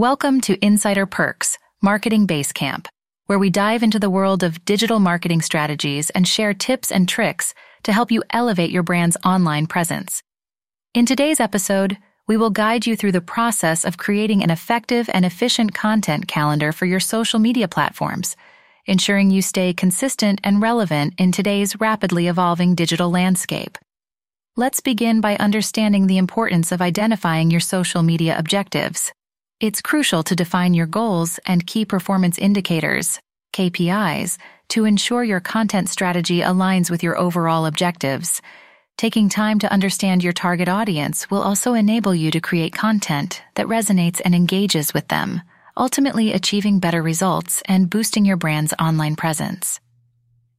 Welcome to Insider Perks, Marketing Basecamp, where we dive into the world of digital marketing strategies and share tips and tricks to help you elevate your brand's online presence. In today's episode, we will guide you through the process of creating an effective and efficient content calendar for your social media platforms, ensuring you stay consistent and relevant in today's rapidly evolving digital landscape. Let's begin by understanding the importance of identifying your social media objectives. It's crucial to define your goals and key performance indicators, KPIs, to ensure your content strategy aligns with your overall objectives. Taking time to understand your target audience will also enable you to create content that resonates and engages with them, ultimately achieving better results and boosting your brand's online presence.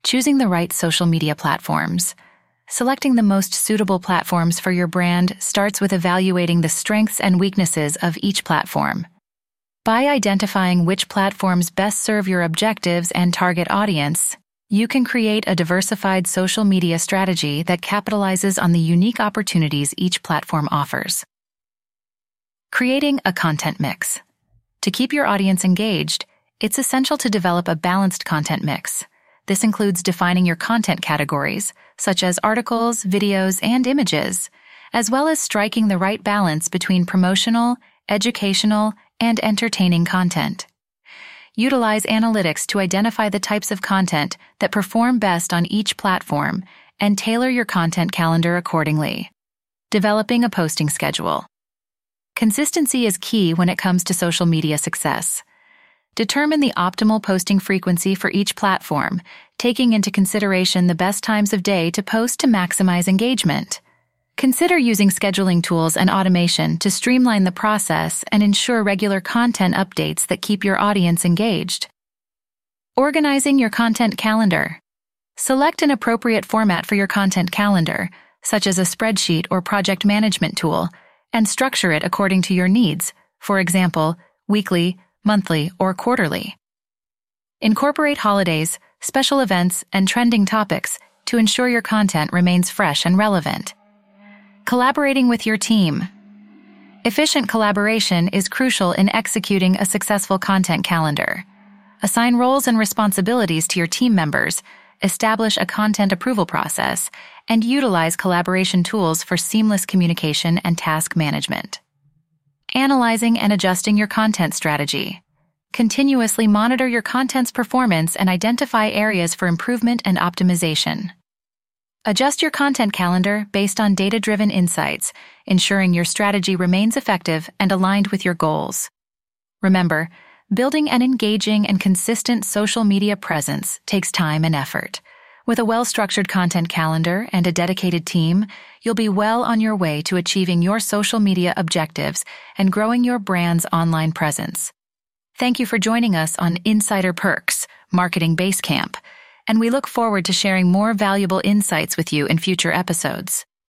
Choosing the right social media platforms. Selecting the most suitable platforms for your brand starts with evaluating the strengths and weaknesses of each platform. By identifying which platforms best serve your objectives and target audience, you can create a diversified social media strategy that capitalizes on the unique opportunities each platform offers. Creating a content mix. To keep your audience engaged, it's essential to develop a balanced content mix. This includes defining your content categories, such as articles, videos, and images, as well as striking the right balance between promotional, educational, and entertaining content. Utilize analytics to identify the types of content that perform best on each platform and tailor your content calendar accordingly. Developing a posting schedule. Consistency is key when it comes to social media success. Determine the optimal posting frequency for each platform, taking into consideration the best times of day to post to maximize engagement. Consider using scheduling tools and automation to streamline the process and ensure regular content updates that keep your audience engaged. Organizing your content calendar. Select an appropriate format for your content calendar, such as a spreadsheet or project management tool, and structure it according to your needs, for example, weekly, monthly, or quarterly. Incorporate holidays, special events, and trending topics to ensure your content remains fresh and relevant. Collaborating with your team. Efficient collaboration is crucial in executing a successful content calendar. Assign roles and responsibilities to your team members, establish a content approval process, and utilize collaboration tools for seamless communication and task management analyzing and adjusting your content strategy. Continuously monitor your content's performance and identify areas for improvement and optimization. Adjust your content calendar based on data driven insights, ensuring your strategy remains effective and aligned with your goals. Remember, building an engaging and consistent social media presence takes time and effort. With a well structured content calendar and a dedicated team, you'll be well on your way to achieving your social media objectives and growing your brand's online presence. Thank you for joining us on Insider Perks, Marketing Basecamp, and we look forward to sharing more valuable insights with you in future episodes.